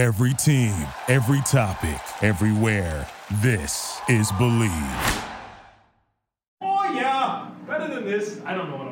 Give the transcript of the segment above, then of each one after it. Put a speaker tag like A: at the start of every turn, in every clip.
A: Every team, every topic, everywhere. This is Believe.
B: Oh yeah, better than this. I don't know what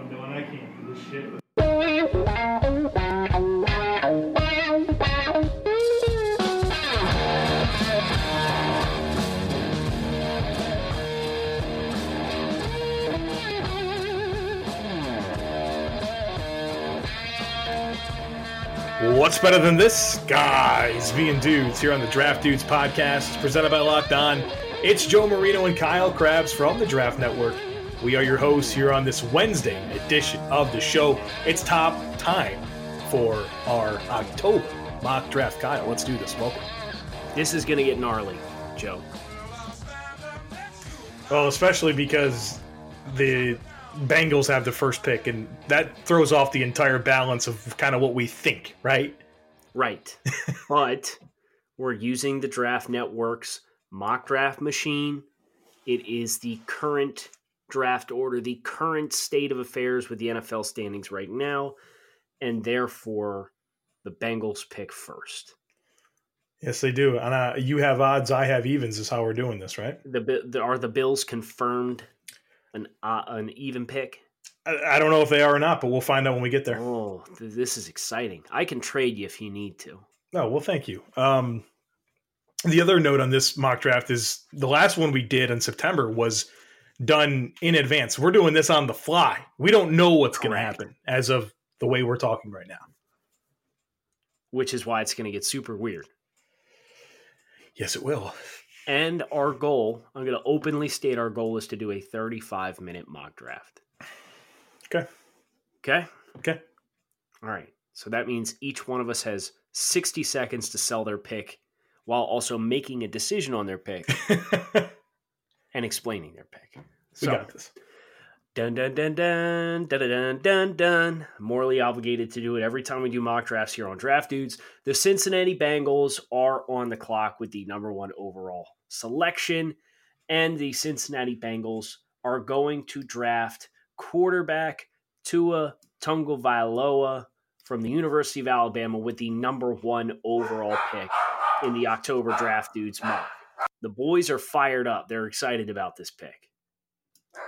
C: What's better than this? Guys being dudes here on the Draft Dudes podcast, presented by Locked On. It's Joe Marino and Kyle Crabbs from the Draft Network. We are your hosts here on this Wednesday edition of the show. It's top time for our October mock draft. Kyle, let's do this. Welcome.
D: This is going to get gnarly, Joe.
C: Well, especially because the Bengals have the first pick, and that throws off the entire balance of kind of what we think, right?
D: Right. but we're using the Draft Network's mock draft machine. It is the current draft order, the current state of affairs with the NFL standings right now, and therefore the Bengals pick first.
C: Yes, they do. And uh, you have odds, I have evens. Is how we're doing this, right?
D: The, the are the Bills confirmed an uh, an even pick?
C: I, I don't know if they are or not, but we'll find out when we get there.
D: Oh, th- this is exciting. I can trade you if you need to.
C: Oh, well, thank you. Um, the other note on this mock draft is the last one we did in September was done in advance. We're doing this on the fly. We don't know what's going to happen as of the way we're talking right now.
D: Which is why it's going to get super weird.
C: Yes, it will.
D: And our goal, I'm going to openly state our goal is to do a 35 minute mock draft.
C: Okay.
D: Okay.
C: Okay.
D: All right. So that means each one of us has 60 seconds to sell their pick while also making a decision on their pick and explaining their pick. So, we
C: got this.
D: Dun dun dun dun dun dun dun dun. Morally obligated to do it every time we do mock drafts here on Draft Dudes. The Cincinnati Bengals are on the clock with the number one overall selection, and the Cincinnati Bengals are going to draft quarterback Tua Tagovailoa from the University of Alabama with the number one overall pick in the October Draft Dudes mock. The boys are fired up. They're excited about this pick.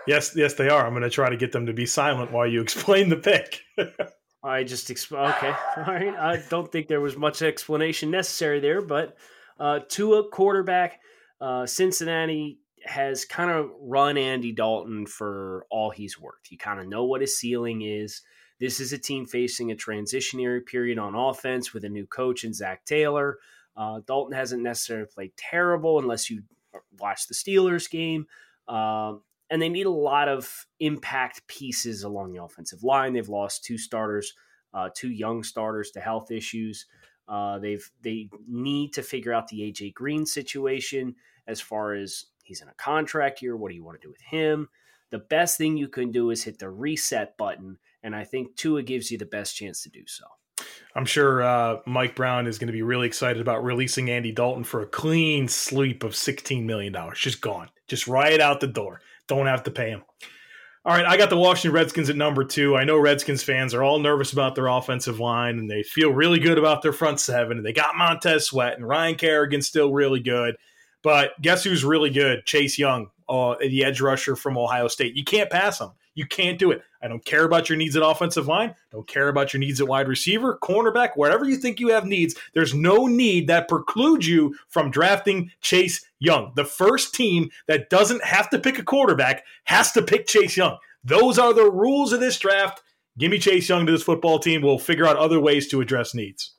C: Yes, yes, they are. I'm going to try to get them to be silent while you explain the pick.
D: I just exp- okay, all right. I don't think there was much explanation necessary there, but uh, Tua quarterback, uh, Cincinnati has kind of run Andy Dalton for all he's worth. You kind of know what his ceiling is. This is a team facing a transitionary period on offense with a new coach and Zac Taylor. Uh, Dalton hasn't necessarily played terrible unless you watch the Steelers game. Um, and they need a lot of impact pieces along the offensive line. They've lost two starters, uh, two young starters to health issues. Uh, they've they need to figure out the AJ Green situation as far as he's in a contract year. What do you want to do with him? The best thing you can do is hit the reset button, and I think Tua gives you the best chance to do so.
C: I'm sure uh, Mike Brown is going to be really excited about releasing Andy Dalton for a clean sweep of $16 million. Just gone. Just right out the door. Don't have to pay him. All right, I got the Washington Redskins at number two. I know Redskins fans are all nervous about their offensive line, and they feel really good about their front seven. And they got Montez Sweat, and Ryan Kerrigan still really good. But guess who's really good? Chase Young, uh, the edge rusher from Ohio State. You can't pass him. You can't do it. I don't care about your needs at offensive line. Don't care about your needs at wide receiver, cornerback, wherever you think you have needs. There's no need that precludes you from drafting Chase Young. The first team that doesn't have to pick a quarterback has to pick Chase Young. Those are the rules of this draft. Give me Chase Young to this football team. We'll figure out other ways to address needs.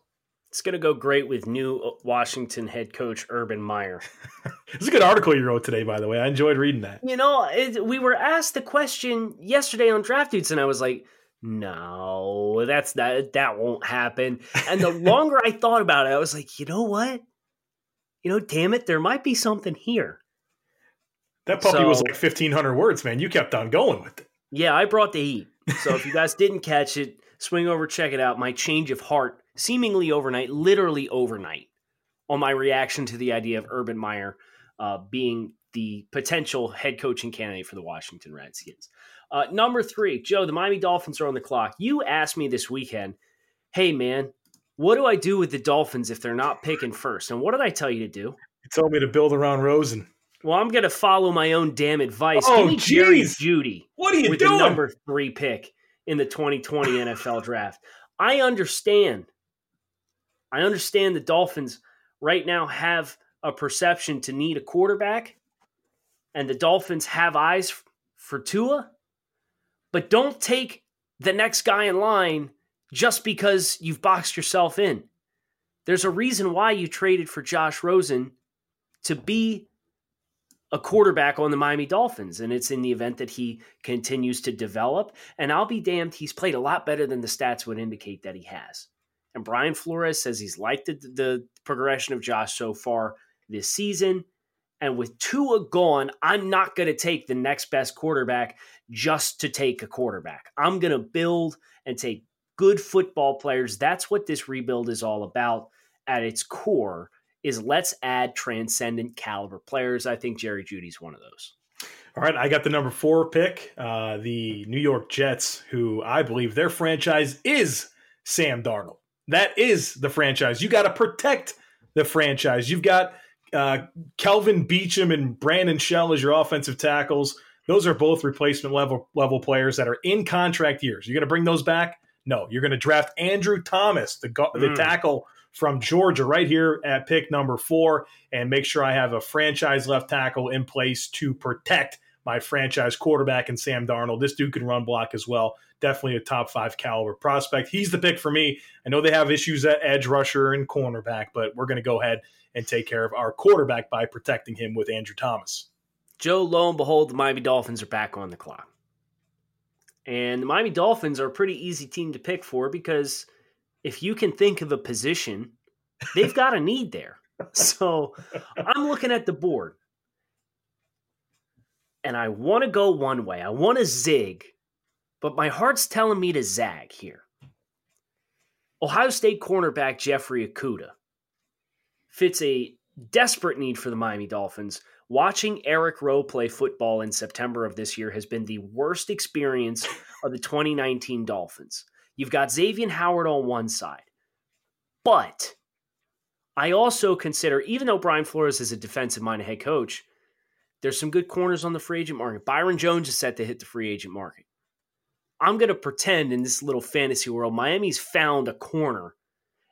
D: It's going to go great with new uh, Washington head coach Urban Meyer.
C: it's a good article you wrote today, by the way. I enjoyed reading that.
D: You know, it, we were asked the question yesterday on Draft Dudes, and I was like, no, that's that that won't happen. And the longer I thought about it, I was like, you know what? You know, damn it, there might be something here.
C: That puppy was like 1,500 words, man. You kept on going with it.
D: Yeah, I brought the heat. So if you guys didn't catch it, swing over, check it out. My change of heart, seemingly overnight, literally overnight, on my reaction to the idea of Urban Meyer uh, being the potential head coaching candidate for the Washington Redskins. Uh, number three, Joe, the Miami Dolphins are on the clock. You asked me this weekend, hey, man, What do I do with the Dolphins if they're not picking first? And what did I tell you to do?
C: You told me to build around Rosen.
D: Well, I'm going to follow my own damn advice.
C: Oh,
D: Give Jerry
C: jeez.
D: Judy
C: What are you
D: with
C: doing?
D: the number three pick in the 2020 NFL draft. I understand. I understand the Dolphins right now have a perception to need a quarterback, and the Dolphins have eyes for Tua, but don't take the next guy in line just because you've boxed yourself in. There's a reason why you traded for Josh Rosen to be a quarterback on the Miami Dolphins, and it's in the event that he continues to develop. And I'll be damned, he's played a lot better than the stats would indicate that he has. And Brian Flores says he's liked the, the progression of Josh so far this season. And with Tua gone, I'm not going to take the next best quarterback just to take a quarterback. I'm going to build and take good football players. That's what this rebuild is all about at its core is let's add transcendent caliber players. I think Jerry Jeudy's one of those.
C: All right, I got the number four pick, uh, the New York Jets, who I believe their franchise is Sam Darnold. That is the franchise. You got to protect the franchise. You've got uh, Kelvin Beachum and Brandon Shell as your offensive tackles. Those are both replacement level level players that are in contract years. You're going to bring those back? No, you're going to draft Andrew Thomas, the go- the
D: Mm.
C: tackle from Georgia, right here at pick number four, and make sure I have a franchise left tackle in place to protect my franchise quarterback and Sam Darnold. This dude can run block as well. Definitely a top five caliber prospect. He's the pick for me. I know they have issues at edge rusher and cornerback, but we're going to go ahead and take care of our quarterback by protecting him with Andrew Thomas.
D: Joe, lo and behold, the Miami Dolphins are back on the clock. And the Miami Dolphins are a pretty easy team to pick for because if you can think of a position, they've got a need there. So I'm looking at the board and I want to go one way. I want to zig, but my heart's telling me to zag here. Ohio State cornerback Jeffrey Okudah fits a desperate need for the Miami Dolphins. Watching Eric Rowe play football in September of this year has been the worst experience of the 2019 Dolphins. You've got Xavier Howard on one side, but I also consider, even though Brian Flores is a defensive minded head coach, there's some good corners on the free agent market. Byron Jones is set to hit the free agent market. I'm going to pretend in this little fantasy world, Miami's found a corner,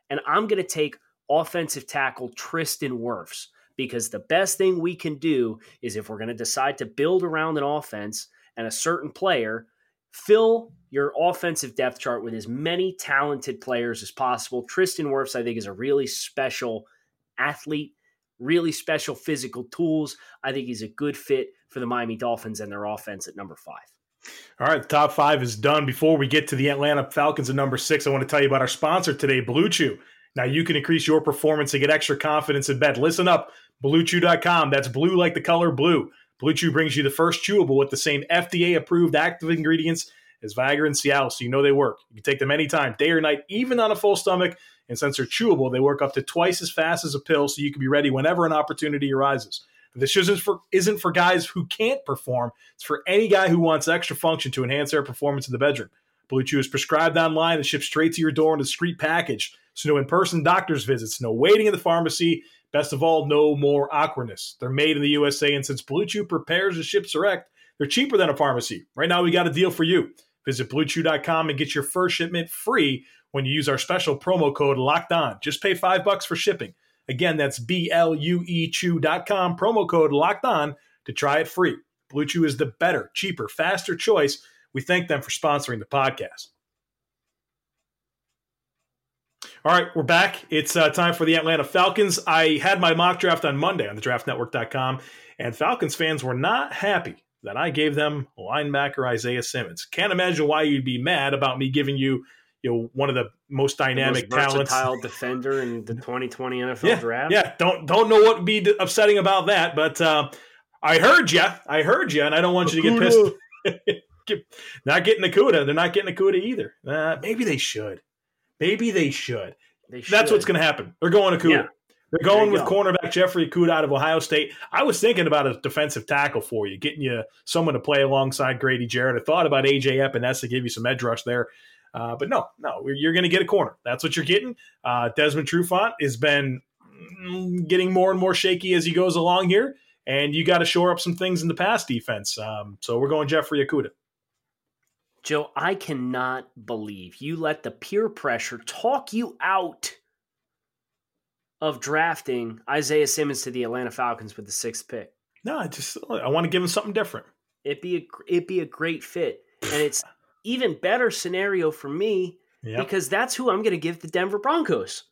D: and I'm going to take offensive tackle Tristan Wirfs because the best thing we can do is if we're going to decide to build around an offense and a certain player, fill your offensive depth chart with as many talented players as possible. Tristan Wirfs, I think, is a really special athlete, really special physical tools. I think he's a good fit for the Miami Dolphins and their offense at number five.
C: All right, the top five is done. Before we get to the Atlanta Falcons at number six, I want to tell you about our sponsor today, Blue Chew. Now you can increase your performance and get extra confidence in bed. Listen up, BlueChew.com. That's blue like the color blue. Blue Chew brings you the first chewable with the same FDA-approved active ingredients as Viagra and Cialis, so you know they work. You can take them anytime, day or night, even on a full stomach. And since they're chewable, they work up to twice as fast as a pill, so you can be ready whenever an opportunity arises. This isn't for isn't for guys who can't perform. It's for any guy who wants extra function to enhance their performance in the bedroom. Blue Chew is prescribed online and shipped straight to your door in a discreet package. So no in-person doctor's visits, no waiting in the pharmacy. Best of all, no more awkwardness. They're made in the USA, and since Blue Chew prepares and ships direct, they're cheaper than a pharmacy. Right now, we got a deal for you. Visit BlueChew.com and get your first shipment free when you use our special promo code Locked On. Just pay five bucks for shipping. Again, that's B L U E Chew.com, promo code Locked On to try it free. Blue Chew is the better, cheaper, faster choice. We thank them for sponsoring the podcast. All right, we're back. It's uh, time for the Atlanta Falcons. I had my mock draft on Monday on the draftnetwork.com, and Falcons fans were not happy that I gave them linebacker Isaiah Simmons. Can't imagine why you'd be mad about me giving you, you know, one of the most dynamic
D: the most
C: talents.
D: versatile defender in the 2020 NFL
C: yeah,
D: draft.
C: Yeah, don't don't know what would be upsetting about that, but uh, I heard you. I heard you, and I don't want you to get pissed. not getting Okudah. They're not getting Okudah either. Uh, maybe they should. Maybe they should.
D: They
C: That's what's going to happen. They're going Okudah.
D: Yeah.
C: They're going with
D: go.
C: cornerback Jeffrey Okudah out of Ohio State. I was thinking about a defensive tackle for you, getting you someone to play alongside Grady Jarrett. I thought about AJ Epenesa to give you some edge rush there. Uh, but no, no, you're going to get a corner. That's what you're getting. Uh, Desmond Trufant has been mm, getting more and more shaky as he goes along here, and you got to shore up some things in the pass defense. Um, so we're going Jeffrey Okudah.
D: Joe, I cannot believe you let the peer pressure talk you out of drafting Isaiah Simmons to the Atlanta Falcons with the sixth pick.
C: No, I just I want to give him something different.
D: It'd be a, it'd be a great fit, and it's even better scenario for me yep. because that's who I'm going to give the Denver Broncos.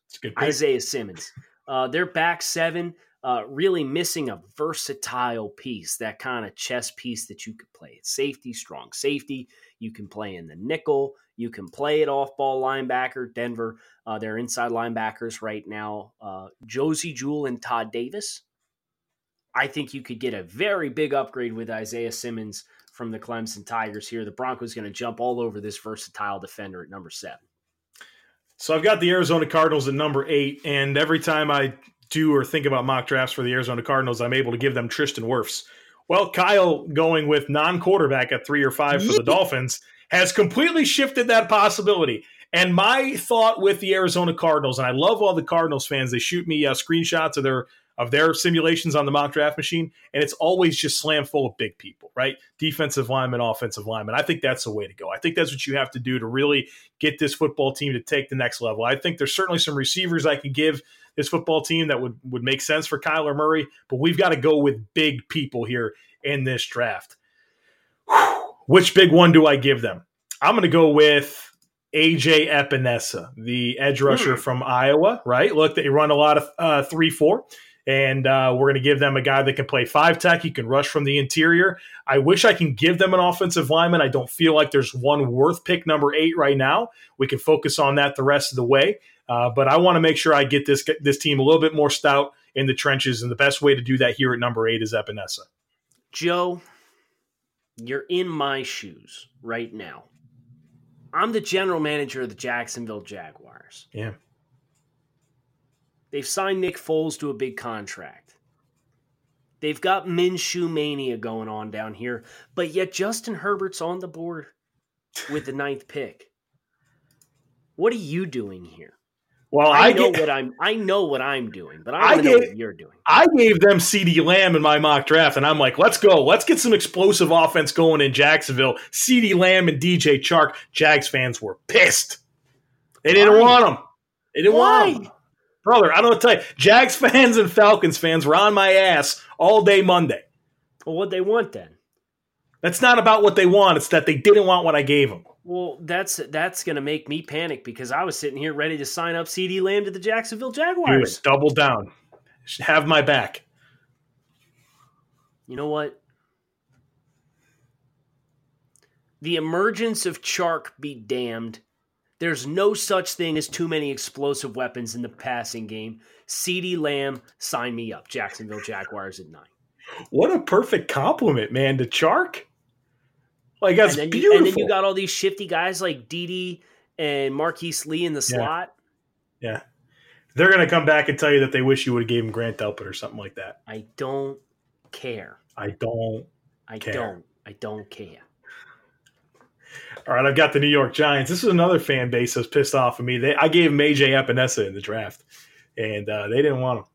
D: Isaiah Simmons. Uh, their back seven, uh, really missing a versatile piece, that kind of chess piece that you could play. It's safety, strong safety. You can play in the nickel. You can play it off ball linebacker. Denver, uh, their inside linebackers right now, uh, Josey Jewell and Todd Davis. I think you could get a very big upgrade with Isaiah Simmons from the Clemson Tigers here. The Broncos going to jump all over this versatile defender at number seven.
C: So I've got the Arizona Cardinals at number eight, and every time I do or think about mock drafts for the Arizona Cardinals, I'm able to give them Tristan Wirfs. Well, Kyle going with non-quarterback at three or five for the Dolphins has completely shifted that possibility. And my thought with the Arizona Cardinals, and I love all the Cardinals fans. They shoot me uh, screenshots of their of their simulations on the mock draft machine, and it's always just slam full of big people, right? Defensive lineman, offensive lineman. I think that's the way to go. I think that's what you have to do to really get this football team to take the next level. I think there's certainly some receivers I can give this football team that would, would make sense for Kyler Murray, but we've got to go with big people here in this draft. Which big one do I give them? I'm going to go with AJ Epenesa, the edge rusher mm. from Iowa, right? Look, they run a lot of uh, 3 4 and uh, we're going to give them a guy that can play five tech. He can rush from the interior. I wish I can give them an offensive lineman. I don't feel like there's one worth pick number eight right now. We can focus on that the rest of the way, uh, but I want to make sure I get this this team a little bit more stout in the trenches, and the best way to do that here at number eight is Epenesa.
D: Joe, you're in my shoes right now. I'm the general manager of the Jacksonville Jaguars.
C: Yeah.
D: They've signed Nick Foles to a big contract. They've got Minshew mania going on down here, but yet Justin Herbert's on the board with the ninth pick. What are you doing here?
C: Well,
D: I,
C: I
D: know
C: get,
D: what I'm. I know what I'm doing, but I, I know what you're doing.
C: I gave them CeeDee Lamb in my mock draft, and I'm like, let's go. Let's get some explosive offense going in Jacksonville. CeeDee Lamb and DJ Chark. Jags fans were pissed. They didn't Why? want them. They didn't Why? want them brother, I don't tell you. Jags fans and Falcons fans were on my ass all day Monday.
D: Well, what they want then?
C: That's not about what they want. It's that they didn't want what I gave them.
D: Well, that's that's going to make me panic because I was sitting here ready to sign up CeeDee Lamb to the Jacksonville Jaguars.
C: Double down. Have my back.
D: You know what? The emergence of Chark be damned. There's no such thing as too many explosive weapons in the passing game. CeeDee Lamb, sign me up. Jacksonville Jaguars at nine.
C: What a perfect compliment, man, to Chark. Like that's
D: and
C: beautiful.
D: You, and then you got all these shifty guys like Dede and Marquise Lee in the slot.
C: Yeah. yeah. They're gonna come back and tell you that they wish you would have gave him Grant Delpit or something like that.
D: I don't care.
C: I don't
D: I
C: care.
D: don't. I don't care.
C: All right, I've got the New York Giants. This is another fan base that's pissed off of me. They, I gave them AJ Epenesa in the draft, and uh, they didn't want him.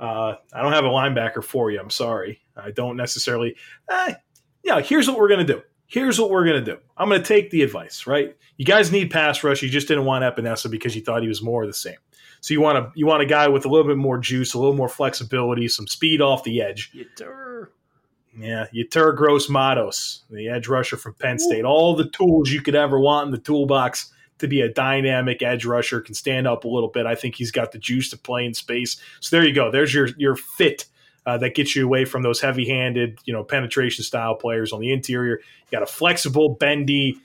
C: Uh, I don't have a linebacker for you. I'm sorry. I don't necessarily. Eh, yeah, here's what we're going to do. Here's what we're going to do. I'm going to take the advice, right? You guys need pass rush. You just didn't want Epenesa because you thought he was more of the same. So you want a you want a guy with a little bit more juice, a little more flexibility, some speed off the edge. Yeah, Yetur Gross Matos, the edge rusher from Penn State. All the tools you could ever want in the toolbox to be a dynamic edge rusher, can stand up a little bit. I think he's got the juice to play in space. So there you go. There's your your fit uh, that gets you away from those heavy-handed, you know, penetration style players on the interior. You got a flexible, bendy,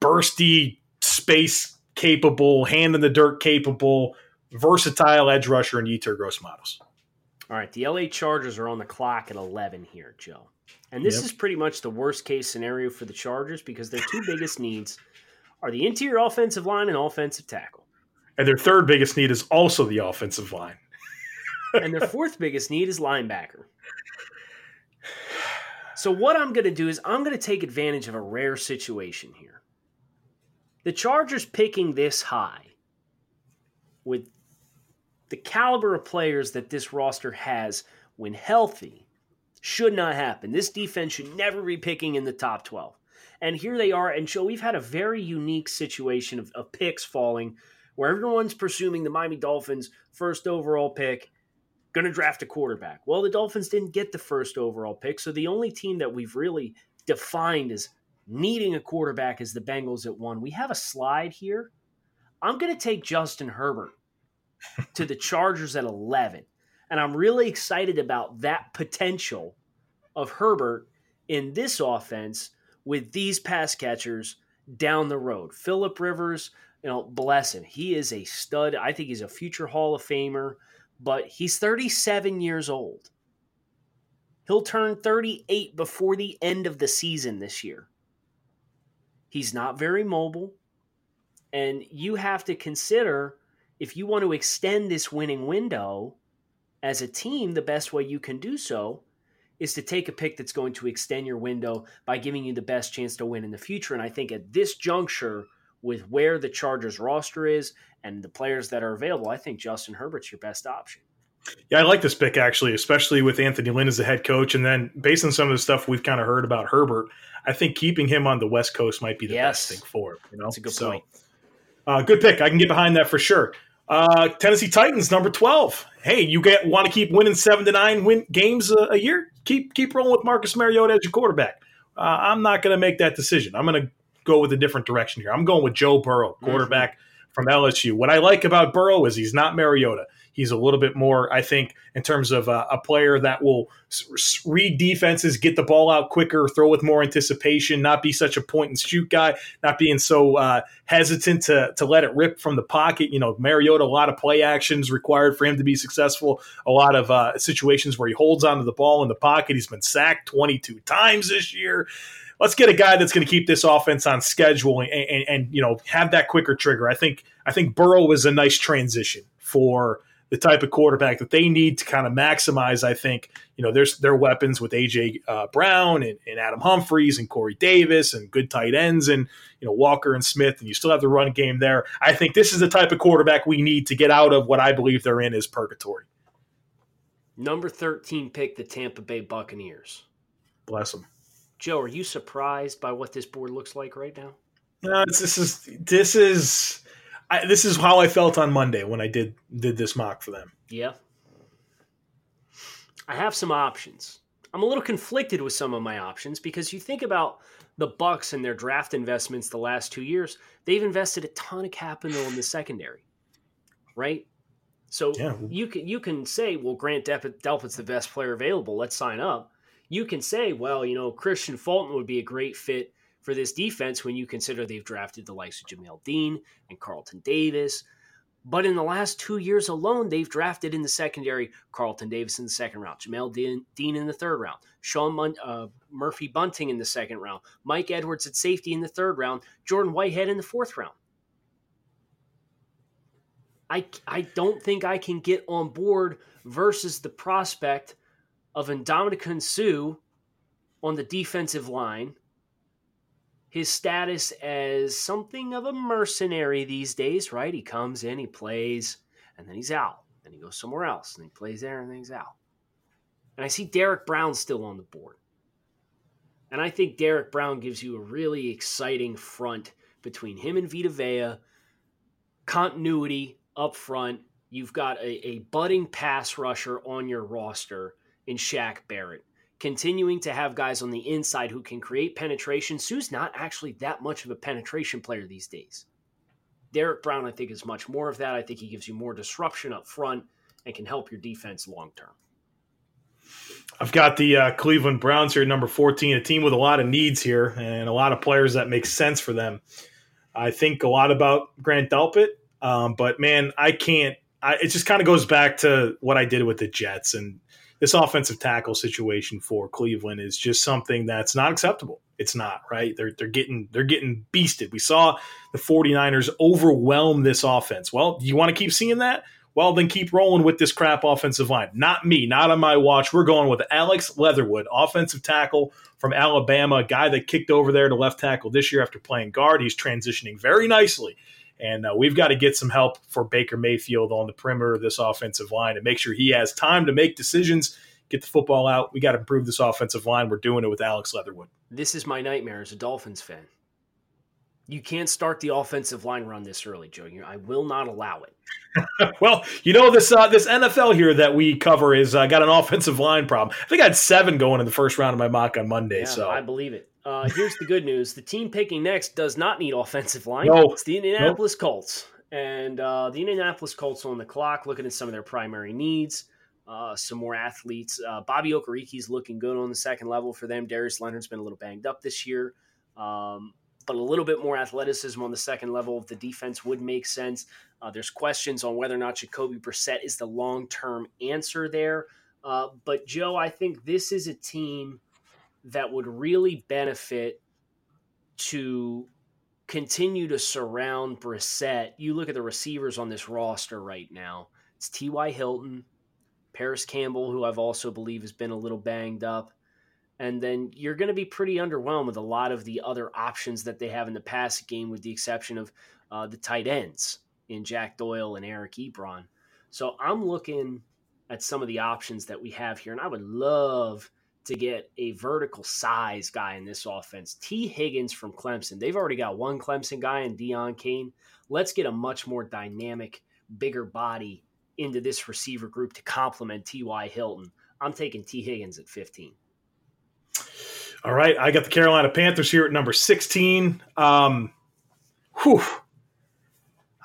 C: bursty, space capable, hand in the dirt capable, versatile edge rusher in Yetur Gross Matos.
D: All right, the LA Chargers are on the clock at 11 here, Joe. And this yep. is pretty much the worst case scenario for the Chargers because their two biggest needs are the interior offensive line and offensive tackle.
C: And their third biggest need is also the offensive line.
D: and their fourth biggest need is linebacker. So what I'm going to do is I'm going to take advantage of a rare situation here. The Chargers picking this high with the caliber of players that this roster has when healthy should not happen. This defense should never be picking in the top 12. And here they are. And Joe, we've had a very unique situation of, of picks falling where everyone's presuming the Miami Dolphins first overall pick going to draft a quarterback. Well, the Dolphins didn't get the first overall pick, so the only team that we've really defined as needing a quarterback is the Bengals at 1. We have a slide here. I'm going to take Justin Herbert to the Chargers at 11. And I'm really excited about that potential of Herbert in this offense with these pass catchers down the road. Philip Rivers, you know, bless him. He is a stud. I think he's a future Hall of Famer, but he's 37 years old. He'll turn 38 before the end of the season this year. He's not very mobile. And you have to consider if you want to extend this winning window as a team, the best way you can do so is to take a pick that's going to extend your window by giving you the best chance to win in the future. And I think at this juncture, with where the Chargers roster is and the players that are available, I think Justin Herbert's your best option.
C: Yeah, I like this pick actually, especially with Anthony Lynn as the head coach. And then based on some of the stuff we've kind of heard about Herbert, I think keeping him on the West Coast might be the yes. best thing for him. You know,
D: that's a good so, point.
C: Uh, good pick. I can get behind that for sure. Uh, Tennessee Titans, number twelve. Hey, you get want to keep winning seven to nine win games a, a year? Keep keep rolling with Marcus Mariota as your quarterback. Uh, I'm not going to make that decision. I'm going to go with a different direction here. I'm going with Joe Burrow, quarterback mm-hmm. From LSU. What I like about Burrow is he's not Mariota. He's a little bit more, I think, in terms of uh, a player that will read defenses, get the ball out quicker, throw with more anticipation, not be such a point and shoot guy, not being so uh, hesitant to, to let it rip from the pocket. You know, Mariota, a lot of play actions required for him to be successful, a lot of uh, situations where he holds onto the ball in the pocket. He's been sacked 22 times this year let's get a guy that's going to keep this offense on schedule and, and, and, you know have that quicker trigger. I think I think Burrow is a nice transition for the type of quarterback that they need to kind of maximize. I think you know there's their weapons with AJ uh, Brown and, and, Adam Humphries and Corey Davis and good tight ends and you know Walker and Smith and you still have the run game there. I think this is the type of quarterback we need to get out of what I believe they're in is purgatory.
D: Number thirteen pick the Tampa Bay Buccaneers.
C: Bless them.
D: Joe, are you surprised by what this board looks like right now?
C: No, this is this is I, this is how I felt on Monday when I did did this mock for them.
D: Yeah. I have some options. I'm a little conflicted with some of my options because you think about the Bucks and their draft investments the last 2 years, they've invested a ton of capital in the secondary. Right? So yeah. you can you can say, well, Grant Delpit's the best player available. Let's sign up. You can say, well, you know, Kristian Fulton would be a great fit for this defense when you consider they've drafted the likes of Jamel Dean and Carlton Davis. But in the last two years alone, they've drafted in the secondary Carlton Davis in the second round, Jamel Dean in the third round, Sean Mun- uh, Murphy Bunting in the second round, Mike Edwards at safety in the third round, Jordan Whitehead in the fourth round. I, I don't think I can get on board versus the prospect of Ndamukong Suh on the defensive line his status as something of a mercenary these days, right? He comes in, he plays, and then he's out. Then he goes somewhere else, and he plays there, and then he's out. And I see Derrick Brown still on the board. And I think Derrick Brown gives you a really exciting front between him and Vita Vea, continuity up front. You've got a, a budding pass rusher on your roster in Shaq Barrett continuing to have guys on the inside who can create penetration. Suh's not actually that much of a penetration player these days. Derrick Brown, I think, is much more of that. I think he gives you more disruption up front and can help your defense long term.
C: I've got the uh, Cleveland Browns here, number 14, a team with a lot of needs here and a lot of players that make sense for them. I think a lot about Grant Delpit, um, but man, I can't. I, it just kind of goes back to what I did with the Jets and this offensive tackle situation for Cleveland is just something that's not acceptable. It's not, right? They're they're getting they're getting beasted. We saw the 49ers overwhelm this offense. Well, you want to keep seeing that? well, then keep rolling with this crap offensive line. Not me, not on my watch. We're going with Alex Leatherwood, offensive tackle from Alabama, guy that kicked over there to left tackle this year after playing guard. He's transitioning very nicely. And uh, we've got to get some help for Baker Mayfield on the perimeter of this offensive line and make sure he has time to make decisions, get the football out. We got to improve this offensive line. We're doing it with Alex Leatherwood.
D: This is my nightmare as a Dolphins fan. You can't start the offensive line run this early, Joe. I will not allow
C: it. well, you know this uh, this NFL here that we cover is uh, got an offensive line problem. I think I had seven going in the first round of my mock on Monday.
D: Yeah,
C: so
D: I believe it. Uh, here's the good news: the team picking next does not need offensive line.
C: No.
D: It's the Indianapolis nope. Colts, and uh, the Indianapolis Colts on the clock, looking at some of their primary needs. Uh, some more athletes. Uh, Bobby Okereke's looking good on the second level for them. Darius Leonard's been a little banged up this year. Um, but a little bit more athleticism on the second level of the defense would make sense. Uh, there's questions on whether or not Jacoby Brissett is the long term answer there. Uh, but Joe, I think this is a team that would really benefit to continue to surround Brissett. You look at the receivers on this roster right now. It's T.Y. Hilton, Parris Campbell, who I've also believe has been a little banged up and then you're going to be pretty underwhelmed with a lot of the other options that they have in the passing game, with the exception of uh, the tight ends in Jack Doyle and Eric Ebron. So I'm looking at some of the options that we have here, and I would love to get a vertical size guy in this offense. Tee Higgins from Clemson. They've already got one Clemson guy in Deon Cain. Let's get a much more dynamic, bigger body into this receiver group to complement T.Y. Hilton. I'm taking Tee Higgins at 15.
C: All right, I got the Carolina Panthers here at number 16. Um, whew.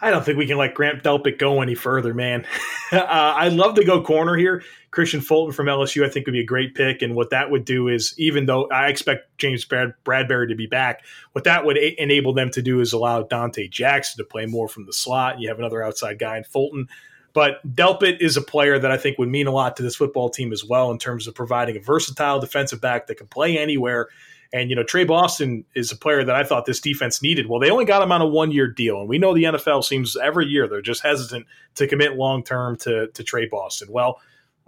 C: I don't think we can let Grant Delpit go any further, man. uh, I'd love to go corner here. Kristian Fulton from LSU, I think, would be a great pick. And what that would do is, even though I expect James Brad- Bradberry to be back, what that would a- enable them to do is allow Donte Jackson to play more from the slot. You have another outside guy in Fulton. But Delpit is a player that I think would mean a lot to this football team as well in terms of providing a versatile defensive back that can play anywhere. And, you know, Tre Boston is a player that I thought this defense needed. Well, they only got him on a one year deal. And we know the NFL seems every year they're just hesitant to commit long term to, to Tre Boston. Well,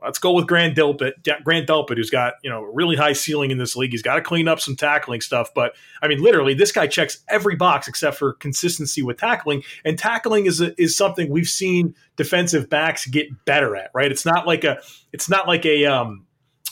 C: Let's go with Grant Delpit. Grant Delpit, who's got you know a really high ceiling in this league. He's got to clean up some tackling stuff, but I mean, literally, this guy checks every box except for consistency with tackling. And tackling is a, is something we've seen defensive backs get better at. Right? It's not like a it's not like a um,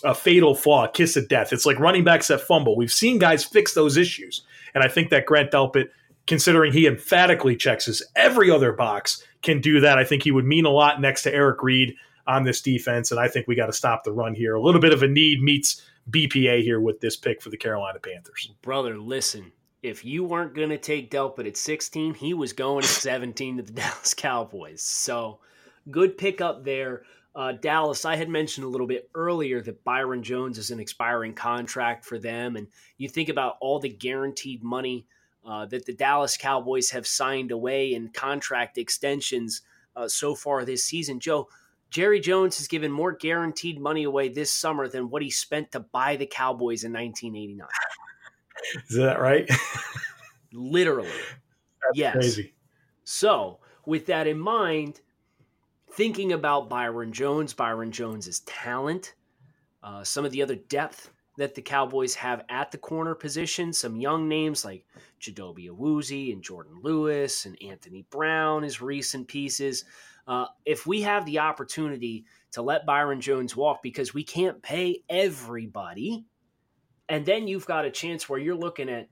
C: a fatal flaw, kiss of death. It's like running backs that fumble. We've seen guys fix those issues, and I think that Grant Delpit, considering he emphatically checks his every other box, can do that. I think he would mean a lot next to Eric Reid on this defense, and I think we got to stop the run here. A little bit of a need meets BPA here with this pick for the Carolina Panthers.
D: Brother, listen, if you weren't going to take Delpit at 16, he was going at 17 to the Dallas Cowboys. So good pickup there. Uh, Dallas, I had mentioned a little bit earlier that Byron Jones is an expiring contract for them. And you think about all the guaranteed money uh, that the Dallas Cowboys have signed away in contract extensions uh, so far this season. Joe, Jerry Jones has given more guaranteed money away this summer than what he spent to buy the Cowboys in 1989. Is
C: that right?
D: Literally.
C: That's
D: yes.
C: crazy.
D: So, with that in mind, thinking about Byron Jones, Byron Jones's talent, uh, some of the other depth that the Cowboys have at the corner position, some young names like Chidobe Awuzie and Jourdan Lewis and Anthony Brown as recent pieces. Uh, if we have the opportunity to let Byron Jones walk because we can't pay everybody, and then you've got a chance where you're looking at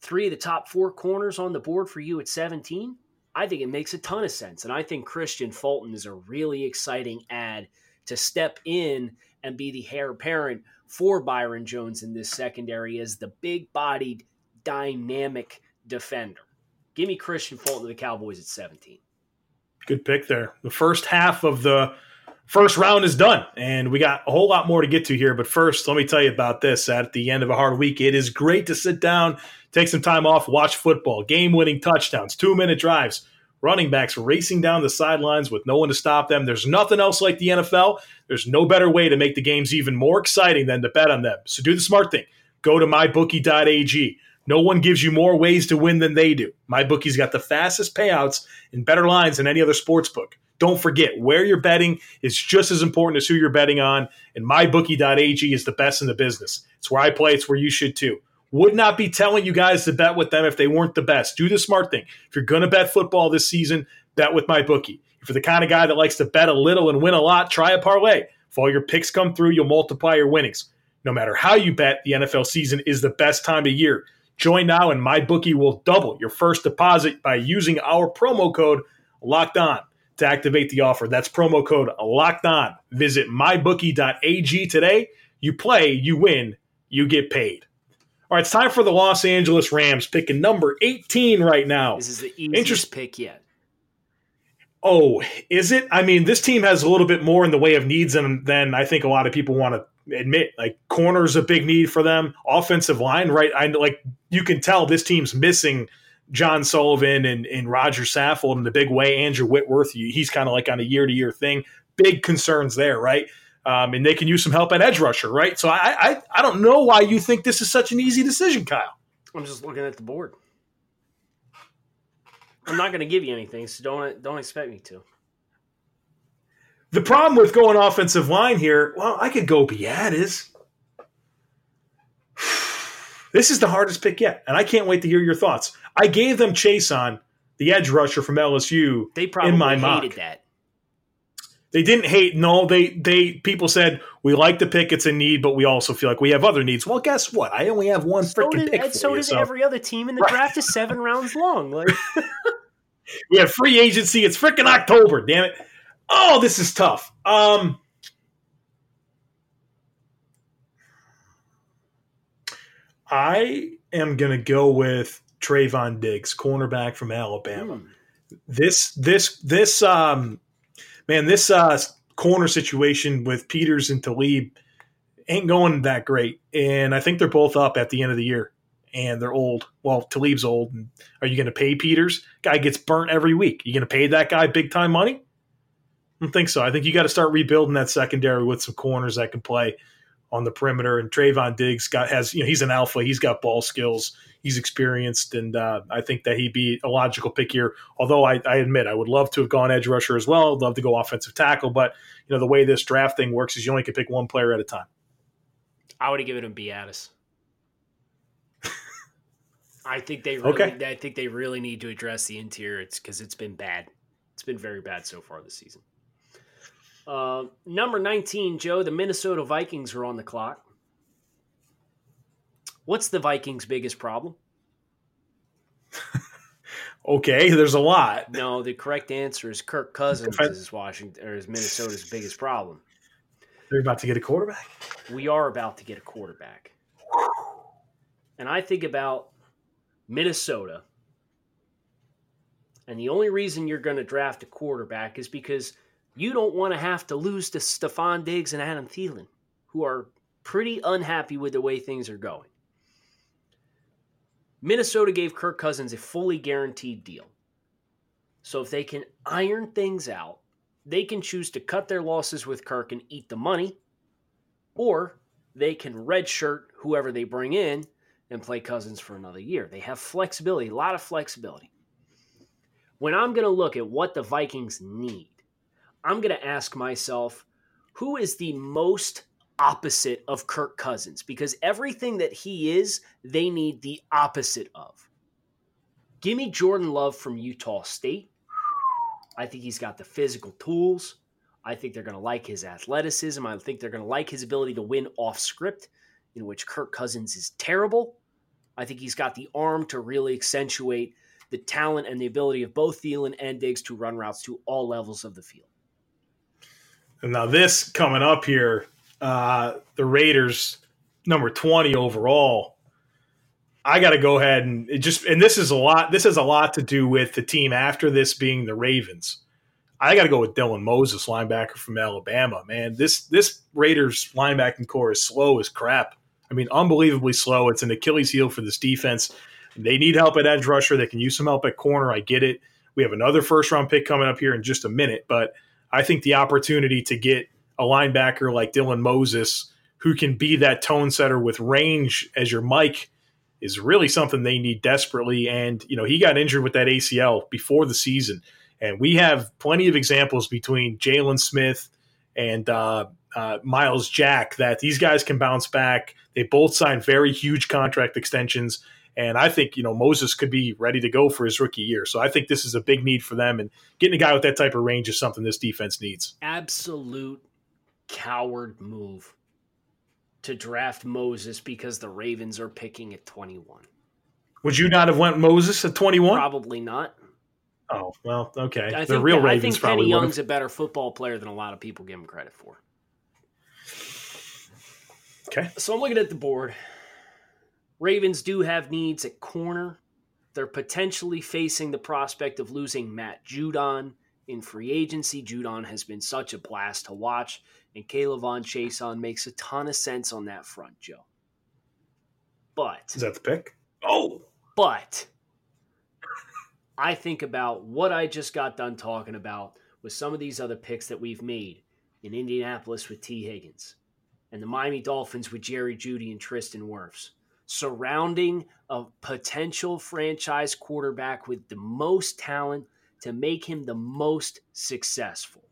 D: three of the top four corners on the board for you at 17, I think it makes a ton of sense. And I think Kristian Fulton is a really exciting ad to step in and be the heir apparent for Byron Jones in this secondary as the big bodied, dynamic defender. Give me Kristian Fulton to the Cowboys at 17.
C: Good pick there. The first half of the first round is done, and we got a whole lot more to get to here. But first, let me tell you about this. At the end of a hard week, it is great to sit down, take some time off, watch football, game winning touchdowns, two minute drives, running backs racing down the sidelines with no one to stop them. There's nothing else like the NFL. There's no better way to make the games even more exciting than to bet on them. So do the smart thing go to mybookie.ag. No one gives you more ways to win than they do. MyBookie's got the fastest payouts and better lines than any other sports book. Don't forget, where you're betting is just as important as who you're betting on. And mybookie.ag is the best in the business. It's where I play, it's where you should too. Would not be telling you guys to bet with them if they weren't the best. Do the smart thing. If you're going to bet football this season, bet with my bookie. If you're the kind of guy that likes to bet a little and win a lot, try a parlay. If all your picks come through, you'll multiply your winnings. No matter how you bet, the NFL season is the best time of year. Join now, and my bookie will double your first deposit by using our promo code Locked On to activate the offer. That's promo code Locked On. Visit mybookie.ag today. You play, you win, you get paid. All right, it's time for the Los Angeles Rams picking number 18 right now.
D: This is the easiest Interest- pick yet.
C: Oh, is it? I mean, this team has a little bit more in the way of needs than, than I think a lot of people want to admit. Like corner's a big need for them. Offensive line, right? I like you can tell this team's missing John Sullivan and, and Roger Saffold in the big way. Andrew Whitworth, he's kind of like on a year to year thing. Big concerns there, right? Um, and they can use some help at edge rusher, right? So I, I I don't know why you think this is such an easy decision, Kyle.
D: I'm just looking at the board. I'm not going to give you anything, so don't don't expect me to.
C: The problem with going offensive line here, well, I could go Biadasz. This is the hardest pick yet, and I can't wait to hear your thoughts. I gave them Chaisson the edge rusher from LSU.
D: They probably
C: in my
D: hated
C: mock.
D: that.
C: They didn't hate. No, they they people said we like the pick. It's a need, but we also feel like we have other needs. Well, guess what? I only have one
D: so
C: freaking pick.
D: So
C: you,
D: does
C: so.
D: every other team, and the
C: Right.
D: draft is seven rounds long. Like
C: We have free agency. It's freaking October. Damn it! Oh, this is tough. Um, I am gonna go with Trevon Diggs, cornerback from Alabama.
D: hmm,
C: This this this um man, this uh corner situation with Peters and Talib ain't going that great. And I think they're both up at the end of the year. And they're old. Well, Talib's old. And are you going to pay Peters? Guy gets burnt every week. You going to pay that guy big time money? I don't think so. I think you got to start rebuilding that secondary with some corners that can play on the perimeter. And Trevon Diggs got has you know he's an alpha. He's got ball skills. He's experienced, and uh, I think that he'd be a logical pick here. Although I, I admit I would love to have gone edge rusher as well. I'd love to go offensive tackle, but you know the way this draft thing works is you only can pick one player at a time.
D: I would have given him Biadasz. I think they really,
C: Okay.
D: I think they really need to address the interior. It's because it's been bad. It's been very bad so far this season. Uh, number nineteen, Joe. The Minnesota Vikings are on the clock. What's the Vikings' biggest problem?
C: Okay, there's a lot.
D: No, the correct answer is Kirk Cousins
C: Defense-
D: is Washington or is Minnesota's biggest problem.
C: They're about to get a quarterback.
D: we are about to get a quarterback. And I think about Minnesota. And the only reason you're going to draft a quarterback is because you don't want to have to lose to Stefon Diggs and Adam Thielen, who are pretty unhappy with the way things are going. Minnesota gave Kirk Cousins a fully guaranteed deal. So if they can iron things out, they can choose to cut their losses with Kirk and eat the money, or they can redshirt whoever they bring in and play Cousins for another year. They have flexibility, a lot of flexibility. When I'm going to look at what the Vikings need, I'm going to ask myself who is the most opposite of Kirk Cousins? Because everything that he is, they need the opposite of. Give me Jordan Love from Utah State. I think he's got the physical tools. I think they're going to like his athleticism. I think they're going to like his ability to win off script, in which Kirk Cousins is terrible. I think he's got the arm to really accentuate the talent and the ability of both Thielen and Diggs to run routes to all levels of the field.
C: And now this coming up here, uh, the Raiders number twenty overall. I got to go ahead and it just and this is a lot. This has a lot to do with the team after this being the Ravens. I got to go with Dylan Moses, linebacker from Alabama. Man, this this Raiders linebacking core is slow as crap. I mean, unbelievably slow. It's an Achilles heel for this defense. They need help at edge rusher. They can use some help at corner. I get it. We have another first round pick coming up here in just a minute, but I think the opportunity to get a linebacker like Dylan Moses, who can be that tone setter with range as your mic, is really something they need desperately. And, you know, he got injured with that ACL before the season. And we have plenty of examples between Jaylon Smith and uh, uh, Myles Jack that these guys can bounce back. They both signed very huge contract extensions. And I think, you know, Moses could be ready to go for his rookie year. So I think this is a big need for them. And getting a guy with that type of range is something this defense needs.
D: Absolute coward move to draft Moses because the Ravens are picking at 21.
C: Would you not have went Moses at 21?
D: Probably not.
C: Oh, well, okay.
D: I
C: the real
D: I
C: Ravens
D: think
C: probably Kenny
D: Young's a better football player than a lot of people give him credit for.
C: Okay.
D: So I'm looking at the board. Ravens do have needs at corner. They're potentially facing the prospect of losing Matt Judon in free agency. Judon has been such a blast to watch, and K'Lavon Chaisson makes a ton of sense on that front, Joe. But
C: Is that the pick? Oh,
D: but I think about what I just got done talking about with some of these other picks that we've made in Indianapolis with Tee Higgins and the Miami Dolphins with Jerry Jeudy and Tristan Wirfs, surrounding a potential franchise quarterback with the most talent to make him the most successful.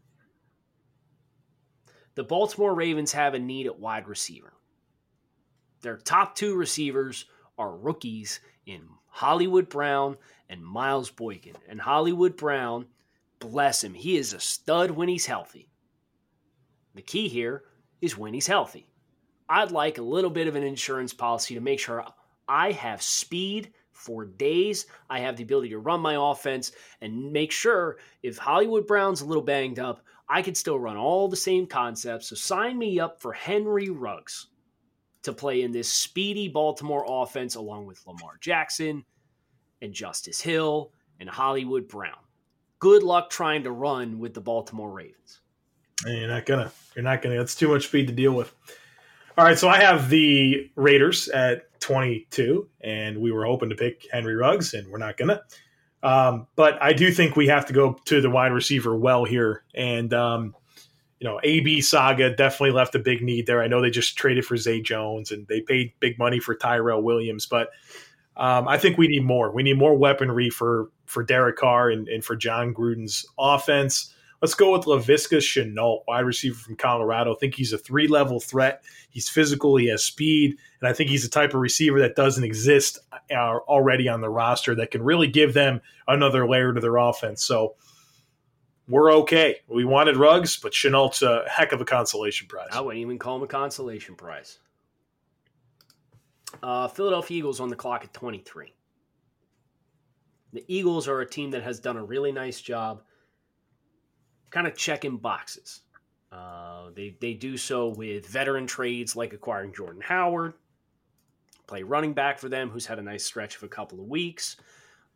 D: The Baltimore Ravens have a need at wide receiver. Their top two receivers are rookies in Hollywood Brown and Miles Boykin. And Hollywood Brown, bless him, he is a stud when he's healthy. The key here is when he's healthy. I'd like a little bit of an insurance policy to make sure I have speed for days. I have the ability to run my offense and make sure if Hollywood Brown's a little banged up, I can still run all the same concepts. So sign me up for Henry Ruggs to play in this speedy Baltimore offense along with Lamar Jackson and Justice Hill and Hollywood Brown. Good luck trying to run with the Baltimore Ravens.
C: You're not gonna. You're not gonna. That's too much speed to deal with. All right, so I have the Raiders at 22, and we were hoping to pick Henry Ruggs, and we're not gonna. Um, but I do think we have to go to the wide receiver well here, and um, you know, AB Saga definitely left a big need there. I know they just traded for Zay Jones, and they paid big money for Tyrell Williams, but um, I think we need more. We need more weaponry for for Derek Carr and, and for Jon Gruden's offense. Let's go with Laviska Shenault, wide receiver from Colorado. I think he's a three level threat. He's physical, he has speed, and I think he's the type of receiver that doesn't exist uh, already on the roster that can really give them another layer to their offense. So we're okay. We wanted Ruggs, but Shenault's a heck of a consolation prize.
D: I wouldn't even call him a consolation prize. Uh, Philadelphia Eagles on the clock at 23. The Eagles are a team that has done a really nice job kind of checking boxes. Uh, they, they do so with veteran trades like acquiring Jordan Howard, play running back for them, who's had a nice stretch of a couple of weeks,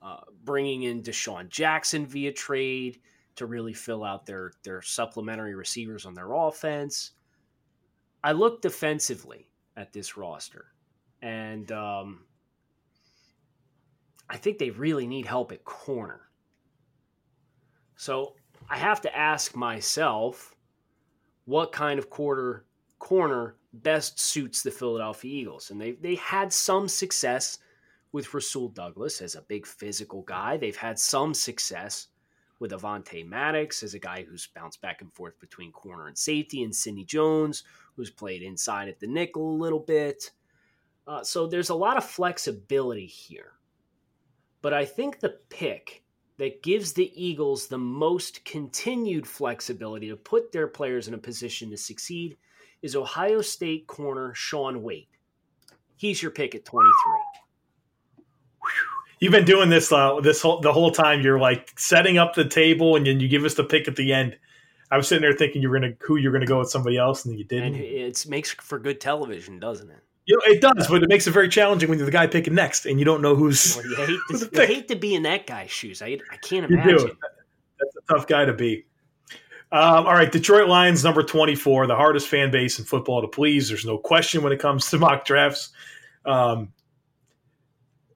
D: uh, bringing in DeSean Jackson via trade to really fill out their, their supplementary receivers on their offense. I look defensively at this roster, and um, I think they really need help at corner. So I have to ask myself what kind of quarter corner best suits the Philadelphia Eagles. And they they had some success with Rasul Douglas as a big physical guy. They've had some success with Avonte Maddox as a guy who's bounced back and forth between corner and safety, and Sidney Jones, who's played inside at the nickel a little bit. Uh, so there's a lot of flexibility here. But I think the pick that gives the Eagles the most continued flexibility to put their players in a position to succeed is Ohio State corner Shaun Wade. He's your pick at 23.
C: You've been doing this uh, this whole the whole time. You're like setting up the table, and then you give us the pick at the end. I was sitting there thinking you were gonna who you're gonna go with somebody else, and then you didn't.
D: And it makes for good television, doesn't it?
C: You know, it does, but it makes it very challenging when you're the guy picking next, and you don't know who's.
D: Well, you hate to, you hate to be in that guy's shoes. I, I can't imagine.
C: You do. That's a tough guy to be. Um, all right, Detroit Lions, number 24, the hardest fan base in football to please. There's no question when it comes to mock drafts. Um,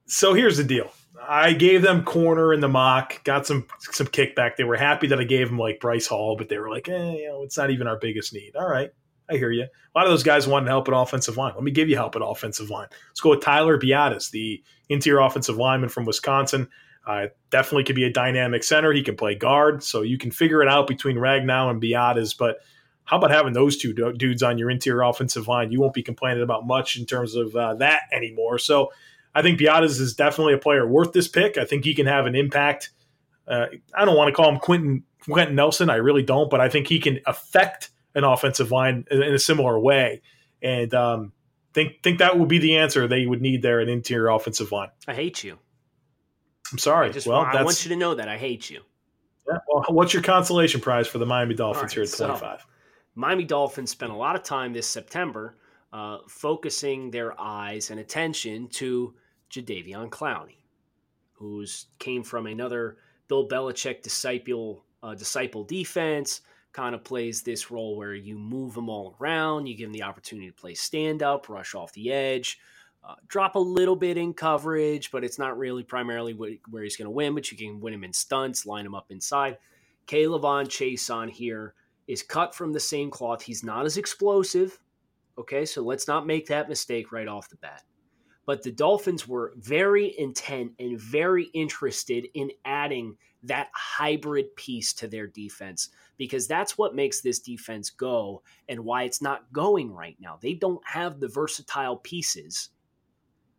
C: so here's the deal. I gave them corner in the mock, got some some kickback. They were happy that I gave them like Bryce Hall, but they were like, eh, you know, it's not even our biggest need. All right, I hear you. A lot of those guys wanted help at offensive line. Let me give you help at offensive line. Let's go with Tyler Biadasz, the interior offensive lineman from Wisconsin. Uh, definitely could be a dynamic center. He can play guard, so you can figure it out between Ragnow and Biadasz. But how about having those two dudes on your interior offensive line? You won't be complaining about much in terms of uh, that anymore. So I think Biadasz is definitely a player worth this pick. I think he can have an impact. Uh, I don't want to call him Quentin Quenton Nelson. I really don't, but I think he can affect an offensive line in, in a similar way. And um, think think that would be the answer they would need there an interior offensive line.
D: I hate you.
C: I'm sorry.
D: I just
C: well,
D: want, I want you to know that I hate you.
C: Yeah, well, what's your consolation prize for the Miami Dolphins
D: right,
C: here at 25?
D: So, Miami Dolphins spent a lot of time this September uh, focusing their eyes and attention to Jadeveon Clowney, who's came from another Bill Belichick disciple uh, disciple defense. Kind of plays this role where you move them all around, you give him the opportunity to play stand up, rush off the edge, uh, drop a little bit in coverage, but it's not really primarily where he's going to win. But you can win him in stunts, line him up inside. K'Lavon Chaisson here is cut from the same cloth. He's not as explosive. Okay, so let's not make that mistake right off the bat. But the Dolphins were very intent and very interested in adding that hybrid piece to their defense because that's what makes this defense go and why it's not going right now. They don't have the versatile pieces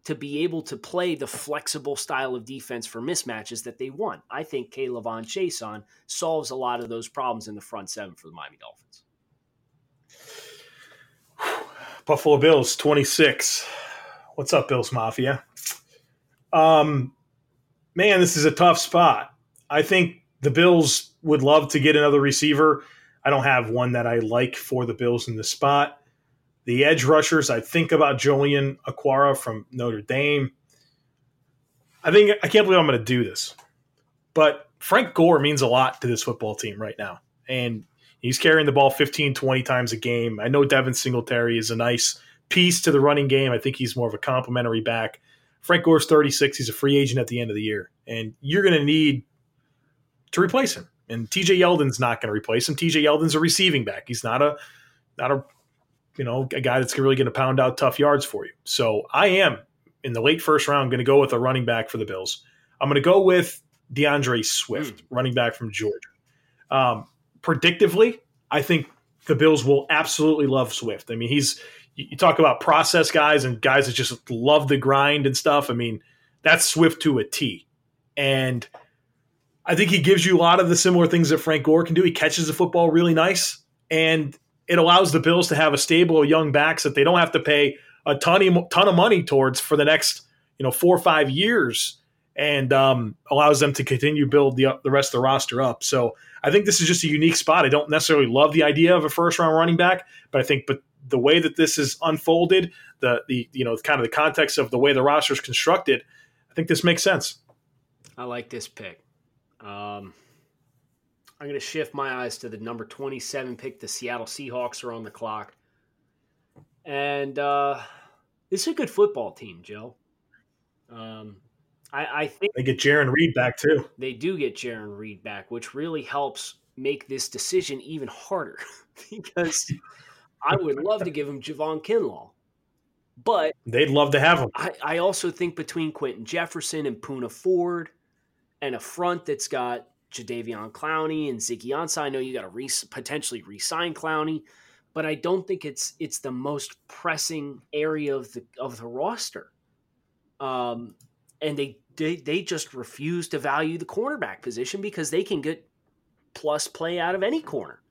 D: to be able to play the flexible style of defense for mismatches that they want. I think K'Lavon Chaisson solves a lot of those problems in the front seven for the Miami Dolphins.
C: Buffalo Bills 26. What's up, Bills Mafia? Um, man, this is a tough spot. I think the Bills would love to get another receiver. I don't have one that I like for the Bills in the spot. The edge rushers, I think about Julian Okwara from Notre Dame. I think I can't believe I'm going to do this, but Frank Gore means a lot to this football team right now. And he's carrying the ball 15, 20 times a game. I know Devin Singletary is a nice piece to the running game. I think he's more of a complimentary back. Frank Gore's 36. He's a free agent at the end of the year. And you're going to need to replace him. And TJ Yeldon's not going to replace him. TJ Yeldon's a receiving back. He's not a not a you know, a guy that's really going to pound out tough yards for you. So I am in the late first round going to go with a running back for the Bills. I'm going to go with D'Andre Swift, mm. running back from Georgia. Um, predictively, I think the Bills will absolutely love Swift. I mean, he's you talk about process guys and guys that just love the grind and stuff. I mean, that's Swift to a T. And I think he gives you a lot of the similar things that Frank Gore can do. He catches the football really nice. And it allows the Bills to have a stable of young backs that they don't have to pay a ton of, ton of money towards for the next you know four or five years, and um, allows them to continue build the the rest of the roster up. So I think this is just a unique spot. I don't necessarily love the idea of a first round running back, but I think but the way that this is unfolded, the the you know kind of the context of the way the roster is constructed, I think this makes sense.
D: I like this pick. Um, I'm going to shift my eyes to the number 27 pick. The Seattle Seahawks are on the clock. And uh, this is a good football team, Joe. Um, I, I, think
C: they get Jarran Reed back too.
D: They do get Jarran Reed back, which really helps make this decision even harder because I would love to give him Javon Kinlaw. But
C: they'd love to have him.
D: I, I also think between Quinton Jefferson and Poona Ford and a front that's got Jadeveon Clowney and Ziggy Ansah. I know you got to re- potentially re-sign Clowney, but I don't think it's it's the most pressing area of the of the roster. Um, and they they they just refuse to value the cornerback position because they can get plus play out of any corner.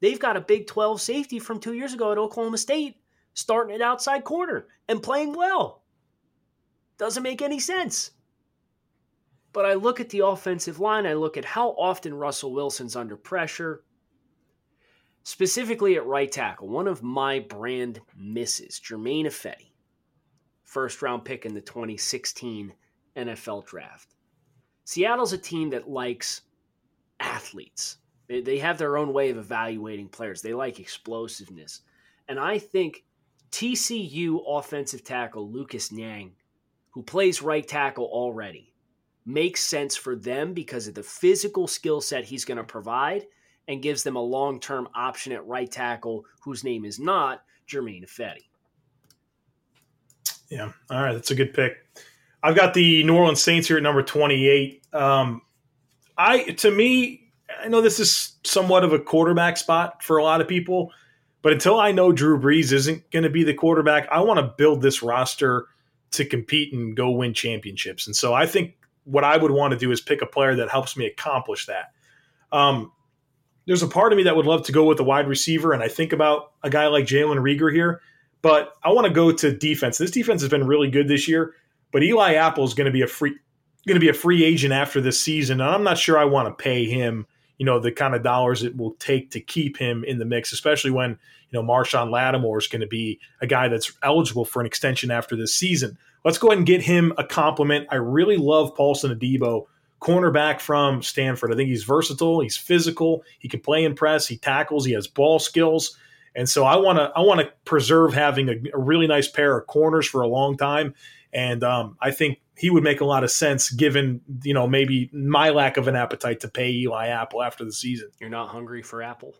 D: They've got a Big 12 safety from two years ago at Oklahoma State starting at outside corner and playing well. Doesn't make any sense. But I look at the offensive line, I look at how often Russell Wilson's under pressure, specifically at right tackle. One of my brand misses, Germain Ifedi, first round pick in the 2016 NFL draft. Seattle's a team that likes athletes. They, they have their own way of evaluating players. They like explosiveness. And I think TCU offensive tackle Lucas Niang, who plays right tackle already, makes sense for them because of the physical skill set he's going to provide and gives them a long term option at right tackle whose name is not Germain Ifedi.
C: Yeah. All right. That's a good pick. I've got the New Orleans Saints here at number 28. Um, I to me, I know this is somewhat of a quarterback spot for a lot of people, but until I know Drew Brees isn't going to be the quarterback, I want to build this roster to compete and go win championships. And so I think what I would want to do is pick a player that helps me accomplish that. Um, there's a part of me that would love to go with a wide receiver, and I think about a guy like Jalen Reagor here, but I want to go to defense. This defense has been really good this year, but Eli Apple is going to be a free going to be a free agent after this season, and I'm not sure I want to pay him, you know, the kind of dollars it will take to keep him in the mix, especially when you know Marshon Lattimore is going to be a guy that's eligible for an extension after this season. Let's go ahead and get him a compliment. I really love Paulson Adebo, cornerback from Stanford. I think he's versatile, he's physical, he can play in press, he tackles, he has ball skills. And so I want to I want to preserve having a, a, really nice pair of corners for a long time. And um, I think he would make a lot of sense given, you know, maybe my lack of an appetite to pay Eli Apple after the season.
D: You're not hungry for Apple?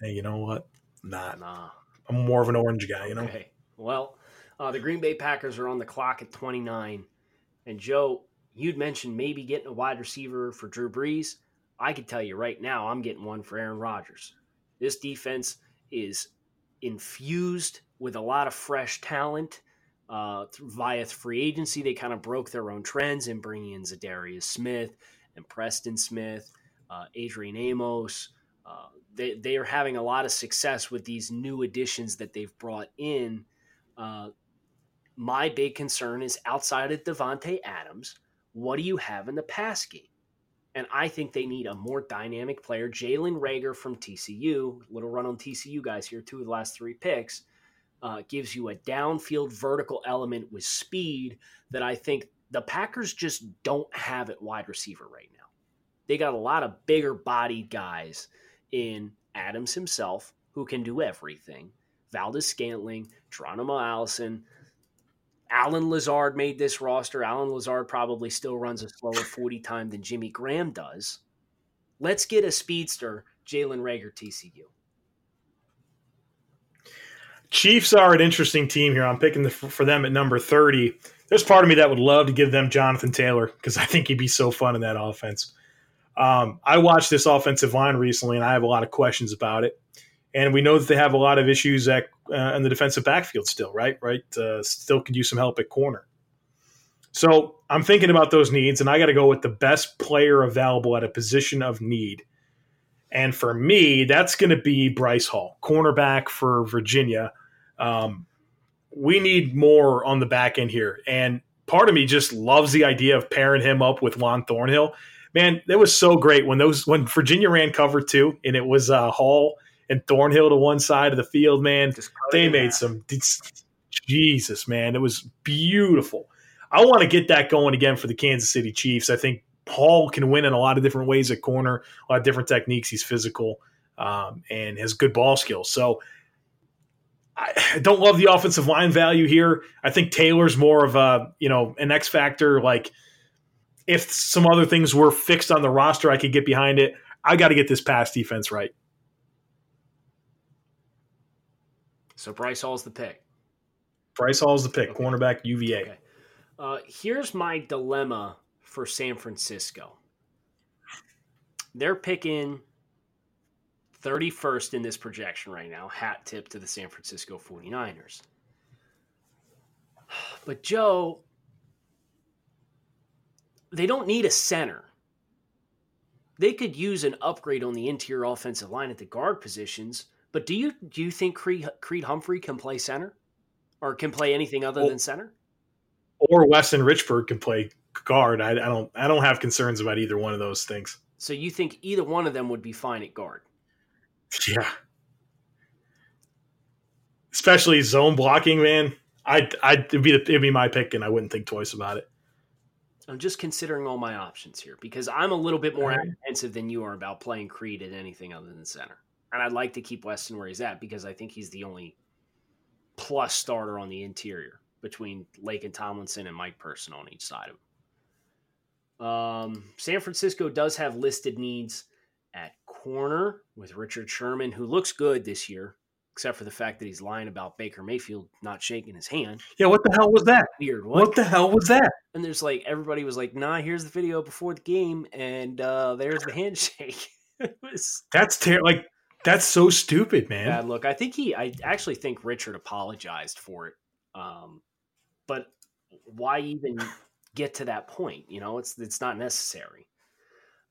C: Hey, you know what? Not. Nah. I'm more of an orange guy, you know?
D: Okay. Well, uh, the Green Bay Packers are on the clock at 29. And Joe, you'd mentioned maybe getting a wide receiver for Drew Brees. I can tell you right now, I'm getting one for Aaron Rodgers. This defense is infused with a lot of fresh talent uh, via free agency, they kind of broke their own trends in bringing in Za'Darius Smith and Preston Smith, uh, Adrian Amos. Uh, they, they are having a lot of success with these new additions that they've brought in. My big concern is outside of Davante Adams, what do you have in the pass game? And I think they need a more dynamic player. Jalen Reagor from TCU, little run on TCU guys here, two of the last three picks uh, gives you a downfield vertical element with speed that I think the Packers just don't have at wide receiver right now. They got a lot of bigger bodied guys in Adams himself who can do everything. Valdes-Scantling, Geronimo Allison, Allen Lazard made this roster. Allen Lazard probably still runs a slower 40 time than Jimmy Graham does. Let's get a speedster, Jalen Reagor, TCU.
C: Chiefs are an interesting team here. I'm picking the, for them at number 30. There's part of me that would love to give them Jonathan Taylor because I think he'd be so fun in that offense. Um, I watched this offensive line recently, and I have a lot of questions about it. And we know that they have a lot of issues at, uh, in the defensive backfield still, right? Right, uh, still could use some help at corner. So I'm thinking about those needs, and I got to go with the best player available at a position of need. And for me, that's going to be Bryce Hall, cornerback for Virginia. Um, we need more on the back end here. And part of me just loves the idea of pairing him up with Juan Thornhill. Man, that was so great when those when Virginia ran cover two and it was uh, Hall and Thornhill to one side of the field. Man, they made some Jesus, man, it was beautiful. I want to get that going again for the Kansas City Chiefs. I think Paul can win in a lot of different ways at corner, a lot of different techniques. He's physical um, and has good ball skills. So I don't love the offensive line value here. I think Taylor's more of a you know an X factor. Like if some other things were fixed on the roster, I could get behind it. I got to get this pass defense right.
D: So Bryce Hall's the pick.
C: Bryce Hall's the pick. Okay. Cornerback UVA. Okay.
D: Uh, here's my dilemma for San Francisco. They're picking 31st in this projection right now. Hat tip to the San Francisco 49ers. But Joe, they don't need a center. They could use an upgrade on the interior offensive line at the guard positions. But do you do you think Creed, Creed Humphrey can play center, or can play anything other well, than center?
C: Or Weston Richburg can play guard. I, I don't I don't have concerns about either one of those things.
D: So you think either one of them would be fine at guard?
C: Yeah. Especially zone blocking, man. I'd, I'd it'd be the, it'd be my pick, and I wouldn't think twice about it.
D: I'm just considering all my options here because I'm a little bit more apprehensive than you are about playing Creed at anything other than center, and I'd like to keep Weston where he's at because I think he's the only plus starter on the interior between Laken Tomlinson and Mike Person on each side of him. Um, San Francisco does have listed needs at corner with Richard Sherman, who looks good this year. except for the fact that he's lying about Baker Mayfield not shaking his hand.
C: Yeah, what the hell was that?
D: Weird.
C: What,
D: What?
C: the hell was that?
D: and there's like everybody was like, "Nah, here's the video before the game, and uh, there's the handshake." was
C: That's ter- like that's so stupid, man.
D: look. I think he. I actually think Richard apologized for it. Um, but why even get to that point? You know, it's it's not necessary.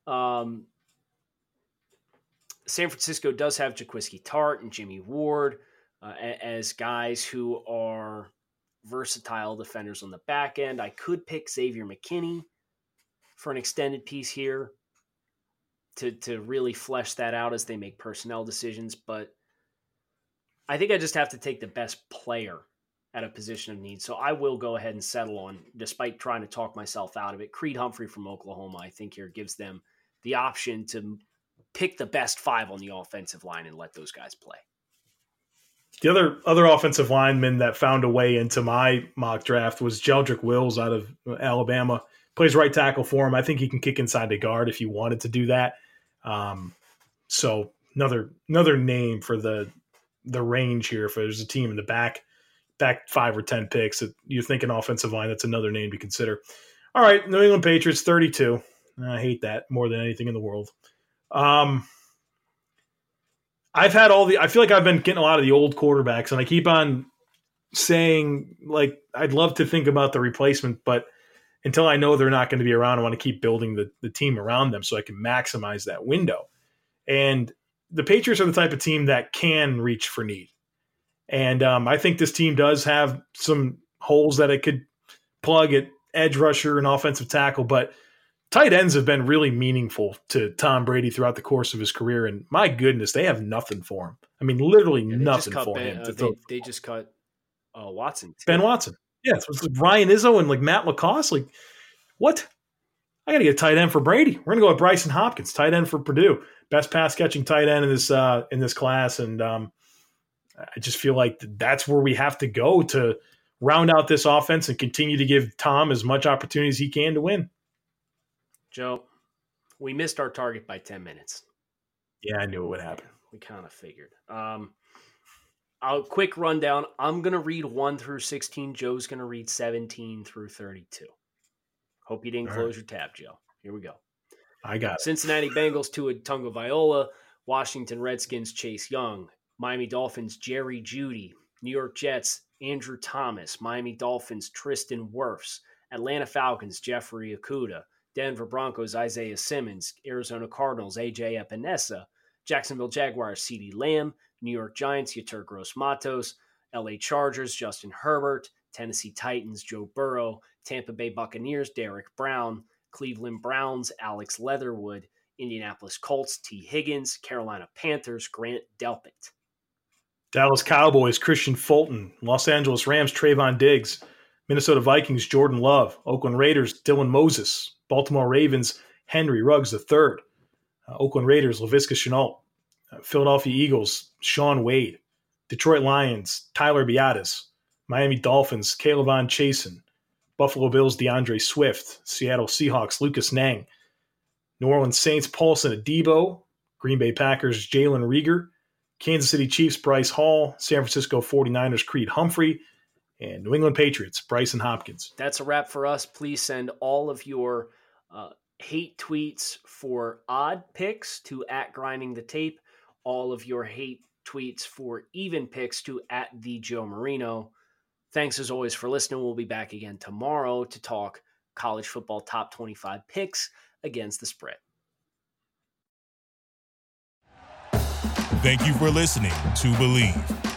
D: Um, San Francisco does have Jaquiski Tartt and Jimmy Ward uh, as guys who are versatile defenders on the back end. I could pick Xavier McKinney for an extended piece here to to really flesh that out as they make personnel decisions, but I think I just have to take the best player at a position of need. So I will go ahead and settle on, despite trying to talk myself out of it. Creed Humphrey from Oklahoma, I think here gives them the option to pick the best five on the offensive line and let those guys play.
C: The other other offensive lineman that found a way into my mock draft was Jedrick Wills out of Alabama. Plays right tackle for him. I think he can kick inside the guard if you wanted to do that. Um, so another another name for the the range here. If there's a team in the back back five or ten picks that you think an offensive line, that's another name to consider. All right, New England Patriots, thirty-two. I hate that more than anything in the world. Um, I've had all the. I feel like I've been getting a lot of the old quarterbacks, and I keep on saying like I'd love to think about the replacement, but until I know they're not going to be around, I want to keep building the the team around them so I can maximize that window. And the Patriots are the type of team that can reach for need, and um, I think this team does have some holes that it could plug at edge rusher and offensive tackle, but tight ends have been really meaningful to Tom Brady throughout the course of his career. And my goodness, they have nothing for him. I mean, literally
D: Yeah,
C: nothing for
D: Ben,
C: him.
D: uh,
C: To
D: they, they just cut uh, Watson. too.
C: Ben Watson. Yeah, it's it's like Ryan Izzo and like Matt LaCosse. Like, what? I got to get a tight end for Brady. We're gonna go with Brycen Hopkins, tight end for Purdue, best pass catching tight end in this uh, in this class. And um, I just feel like that's where we have to go to round out this offense and continue to give Tom as much opportunity as he can to win.
D: Joe, we missed our target by 10 minutes.
C: Yeah, I knew it would happen.
D: We kind of figured. Um, I'll quick rundown. I'm going to read 1 through 16. Joe's going to read 17 through 32. Hope you didn't
C: All
D: close your tab, Joe. Here we go.
C: I got it.
D: Cincinnati Bengals to Tua Tagovailoa, Washington Redskins Chase Young, Miami Dolphins Jerry Jeudy, New York Jets Andrew Thomas, Miami Dolphins Tristan Wirfs, Atlanta Falcons Jeffrey Okudah, Denver Broncos Isaiah Simmons, Arizona Cardinals AJ Epenesa, Jacksonville Jaguars CeeDee Lamb, New York Giants Yetur Gross-Matos, LA Chargers Justin Herbert, Tennessee Titans Joe Burrow, Tampa Bay Buccaneers Derrick Brown, Cleveland Browns Alex Leatherwood, Indianapolis Colts Tee Higgins, Carolina Panthers Grant Delpit.
C: Dallas Cowboys, Kristian Fulton, Los Angeles Rams, Trevon Diggs, Minnesota Vikings, Jordan Love, Oakland Raiders, Dylan Moses, Baltimore Ravens, Henry Ruggs III, uh, Oakland Raiders, Laviska Shenault, Philadelphia Eagles, Shaun Wade, Detroit Lions, Tyler Biadasz, Miami Dolphins, K'Lavon Chaisson, Buffalo Bills, DeAndre Swift, Seattle Seahawks, Lucas Niang, New Orleans Saints, Paulson Adebo, Green Bay Packers, Jalen Reagor, Kansas City Chiefs, Bryce Hall, San Francisco 49ers, Creed Humphrey, and New England Patriots, Brycen Hopkins.
D: That's a wrap for us. Please send all of your uh, hate tweets for odd picks to at grinding the tape. All of your hate tweets for even picks to at the Joe Marino. Thanks as always for listening. We'll be back again tomorrow to talk college football top 25 picks against the spread.
A: Thank you for listening to Bleav.